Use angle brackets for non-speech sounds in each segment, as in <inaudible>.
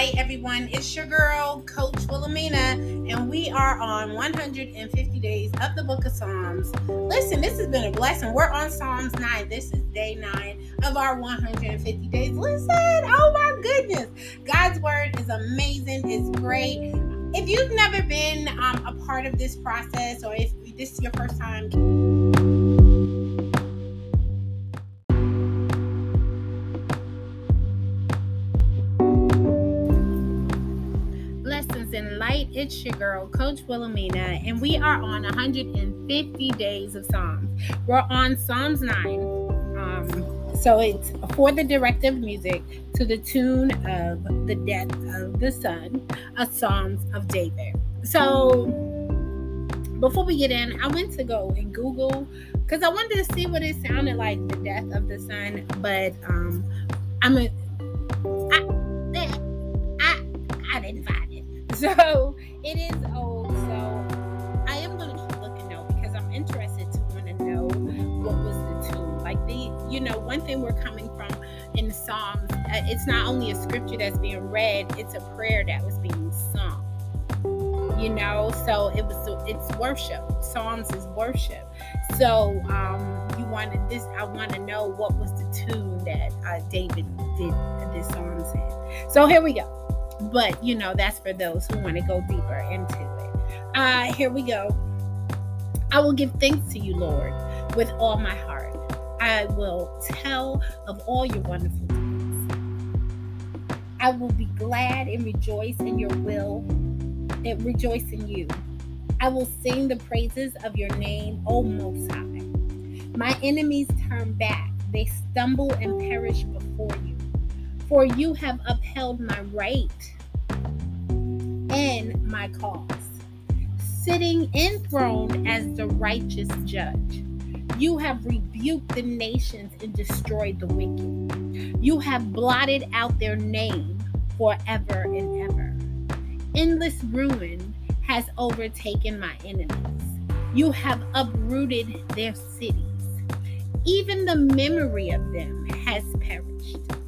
light, everyone. It's your girl, Coach Wilhelmina, and we are on 150 days of the book of Psalms. Listen, this has been a blessing. We're on Psalms 9. This is day 9 of our 150 days. Listen, oh my goodness. God's word is amazing, it's great. If you've never been um, a part of this process, or if this is your first time, It's your girl, Coach Wilhelmina, and we are on 150 days of Psalms. We're on Psalms 9. Um, so it's for the directive music to the tune of the death of the son, a Psalms of David. So before we get in, I went to go and Google because I wanted to see what it sounded like, the death of the son. But um, I'm a, I, I, I didn't find it. <laughs> so it is old. So I am going to keep looking though because I'm interested to want to know what was the tune. Like the, you know, one thing we're coming from in Psalms, uh, it's not only a scripture that's being read, it's a prayer that was being sung. You know, so it was it's worship. Psalms is worship. So um, you wanted this. I want to know what was the tune that uh, David did this Psalms in. So here we go but you know that's for those who want to go deeper into it. Uh here we go. I will give thanks to you lord with all my heart. I will tell of all your wonderful deeds. I will be glad and rejoice in your will and rejoice in you. I will sing the praises of your name o most high. My enemies turn back. They stumble and perish before you for you have upheld my right and my cause, sitting enthroned as the righteous judge. You have rebuked the nations and destroyed the wicked. You have blotted out their name forever and ever. Endless ruin has overtaken my enemies. You have uprooted their cities. Even the memory of them has perished.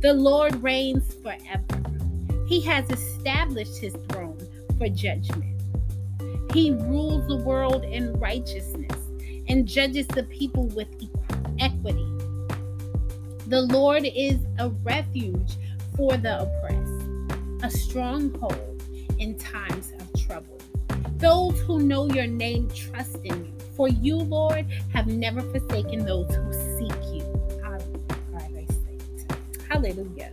The Lord reigns forever. He has established his throne for judgment. He rules the world in righteousness and judges the people with equity. The Lord is a refuge for the oppressed, a stronghold in times of trouble. Those who know your name trust in you, for you, Lord, have never forsaken those who seek you. Hallelujah.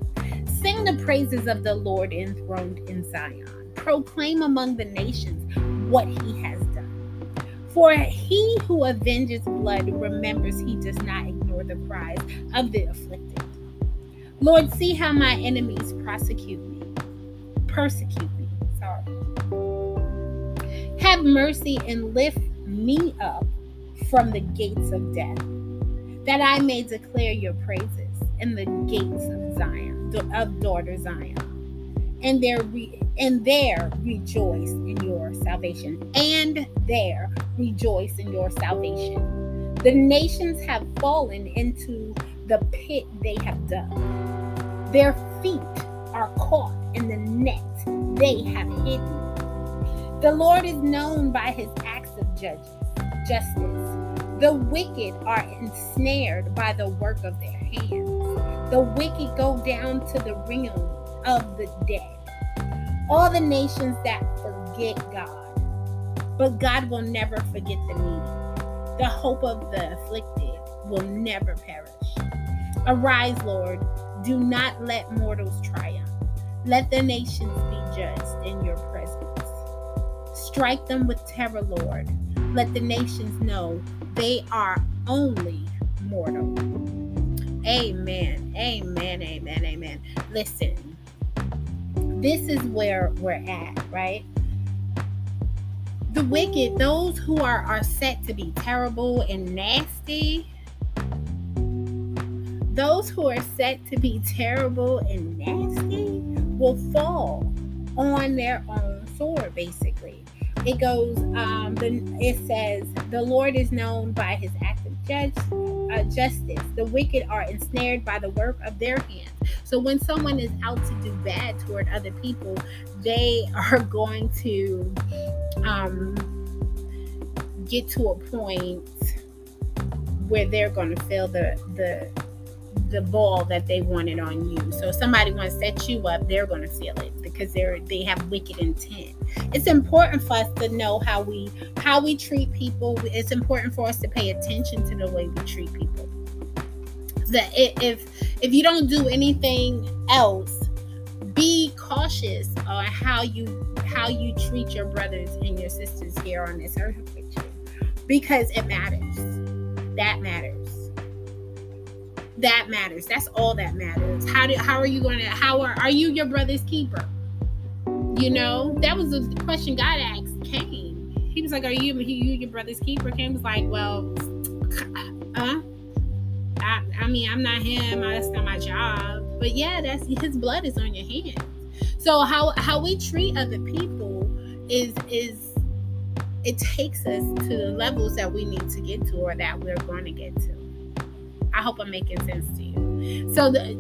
Sing the praises of the Lord enthroned in Zion. Proclaim among the nations what he has done. For he who avenges blood remembers he does not ignore the cries of the afflicted. Lord, see how my enemies prosecute me, persecute me. Sorry. Have mercy and lift me up from the gates of death, that I may declare your praises in the gates of Zion, of daughter Zion, and there re, and there rejoice in your salvation, and there rejoice in your salvation. The nations have fallen into the pit they have dug. Their feet are caught in the net they have hidden. The Lord is known by his acts of justice. The wicked are ensnared by the work of their hands. The wicked go down to the realm of the dead. All the nations that forget God. But God will never forget the needy. The hope of the afflicted will never perish. Arise, Lord. Do not let mortals triumph. Let the nations be judged in your presence. Strike them with terror, Lord. Let the nations know they are only mortal. Amen. Amen. Amen. Amen. Listen, this is where we're at, right? The wicked, those who are, are set to be terrible and nasty, those who are set to be terrible and nasty will fall on their own sword, basically it goes um the, it says the lord is known by his active judge uh, justice. The wicked are ensnared by the work of their hands. So when someone is out to do bad toward other people, they <laughs> are going to um, get to a point where they're going to feel the the the ball that they wanted on you. So if somebody wants to set you up, they're going to feel it because they're they have wicked intent. It's important for us to know how we how we treat people. It's important for us to pay attention to the way we treat people. That if if you don't do anything else, be cautious on how you how you treat your brothers and your sisters here on this earth because it matters. That matters that matters. That's all that matters. How do how are you going to how are are you your brother's keeper? You know, that was the question God asked Cain. He was like, "Are you you your brother's keeper?" Cain was like, "Well, uh, I, I mean, I'm not him. That's not my job. But yeah, that's his blood is on your hands. So how how we treat other people is is it takes us to the levels that we need to get to or that we're going to get to. I hope I'm making sense to you. So the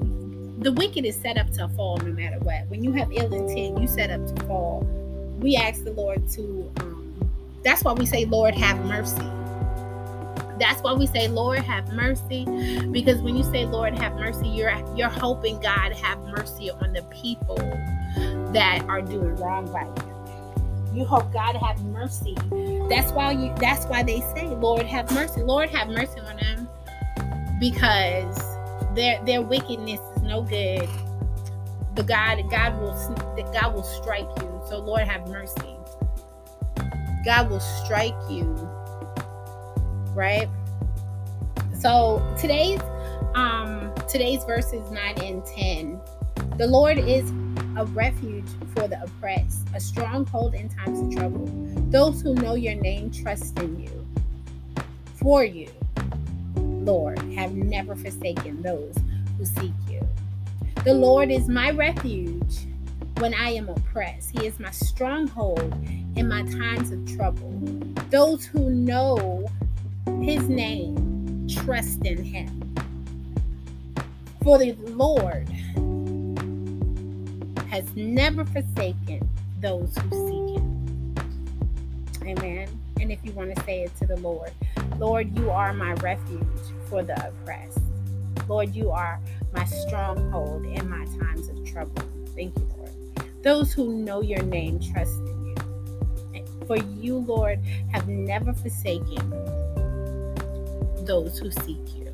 the wicked is set up to fall no matter what. When you have ill intent, you set up to fall. We ask the Lord to. Um, that's why we say, "Lord, have mercy." That's why we say, "Lord, have mercy," because when you say, "Lord, have mercy," you're you're hoping God have mercy on the people that are doing wrong by you. You hope God have mercy. That's why you. That's why they say, "Lord, have mercy." Lord, have mercy on them because their their wickedness no good. The God God will God will strike you. So Lord have mercy. God will strike you. Right? So today's um today's verses 9 and 10. The Lord is a refuge for the oppressed, a stronghold in times of trouble. Those who know your name trust in you. For you. Lord, have never forsaken those who seek you. The Lord is my refuge when I am oppressed. He is my stronghold in my times of trouble. Those who know his name trust in him. For the Lord has never forsaken those who seek him. Amen. And if you want to say it to the Lord, Lord, you are my refuge for the oppressed. Lord, you are my stronghold in my times of trouble. Thank you, Lord. Those who know your name trust in you. For you, Lord, have never forsaken those who seek you.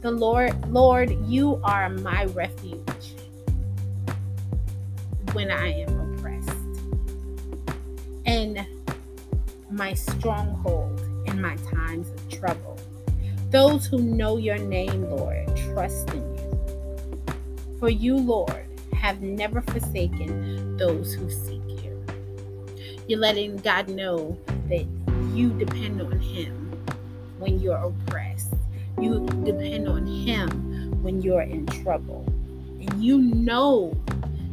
The Lord, Lord, you are my refuge when I am oppressed. And my stronghold in my times of trouble. Those who know your name, Lord, trust in you. For you, Lord, have never forsaken those who seek you. You're letting God know that you depend on Him when you're oppressed. You depend on Him when you're in trouble. And you know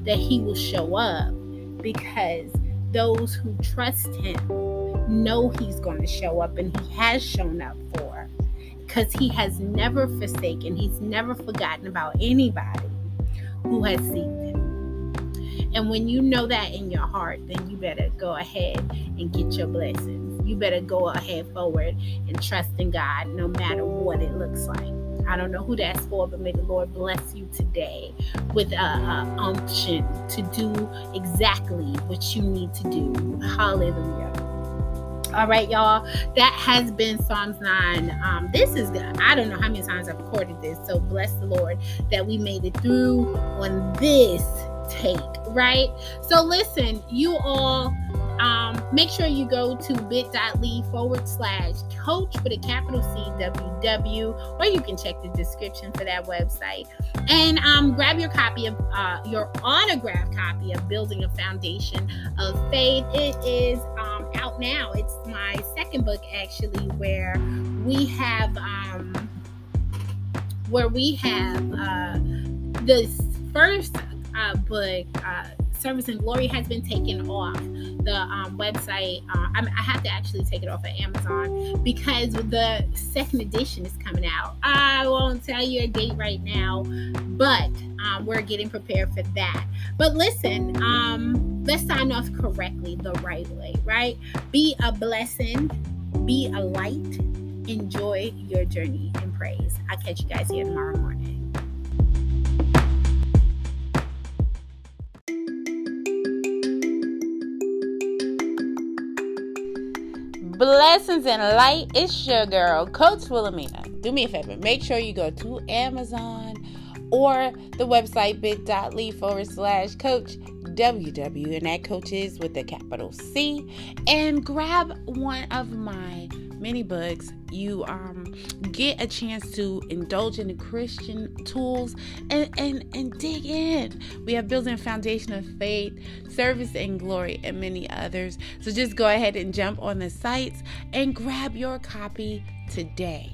that He will show up because those who trust Him know he's going to show up and he has shown up for because he has never forsaken, he's never forgotten about anybody who has seen him. And when you know that in your heart, then you better go ahead and get your blessings. You better go ahead forward and trust in God no matter what it looks like. I don't know who that's for, but may the Lord bless you today with a, a unction to do exactly what you need to do. Hallelujah. All right, y'all. That has been Psalms 9. Um, this is, I don't know how many times I've recorded this. So bless the Lord that we made it through on this take, right? So listen, you all um, make sure you go to bit.ly forward slash coach with a capital C WW, or you can check the description for that website. And um, grab your copy of uh, your autograph copy of Building a Foundation of Faith. It is um, out now. It's my second book, actually, where we have. Um, where we have uh, this first uh, book uh, Service and Glory has been taken off the um, website. Uh, I, I, have to actually take it off of Amazon because the second edition is coming out. I won't tell you a date right now, but um, we're getting prepared for that. But listen, um, let's sign off correctly the right way, right? Be a blessing, be a light, enjoy your journey in praise. I'll catch you guys here tomorrow morning. Blessings and light. It's your girl, Coach Wilhelmina. Do me a favor. Make sure you go to Amazon or the website bit.ly forward slash coach WW, and that coach is with the capital C, and grab one of my mini books you um, get a chance to indulge in the Christian tools and, and, and dig in. We have building foundation of faith, service and glory, and many others. So just go ahead and jump on the sites and grab your copy today.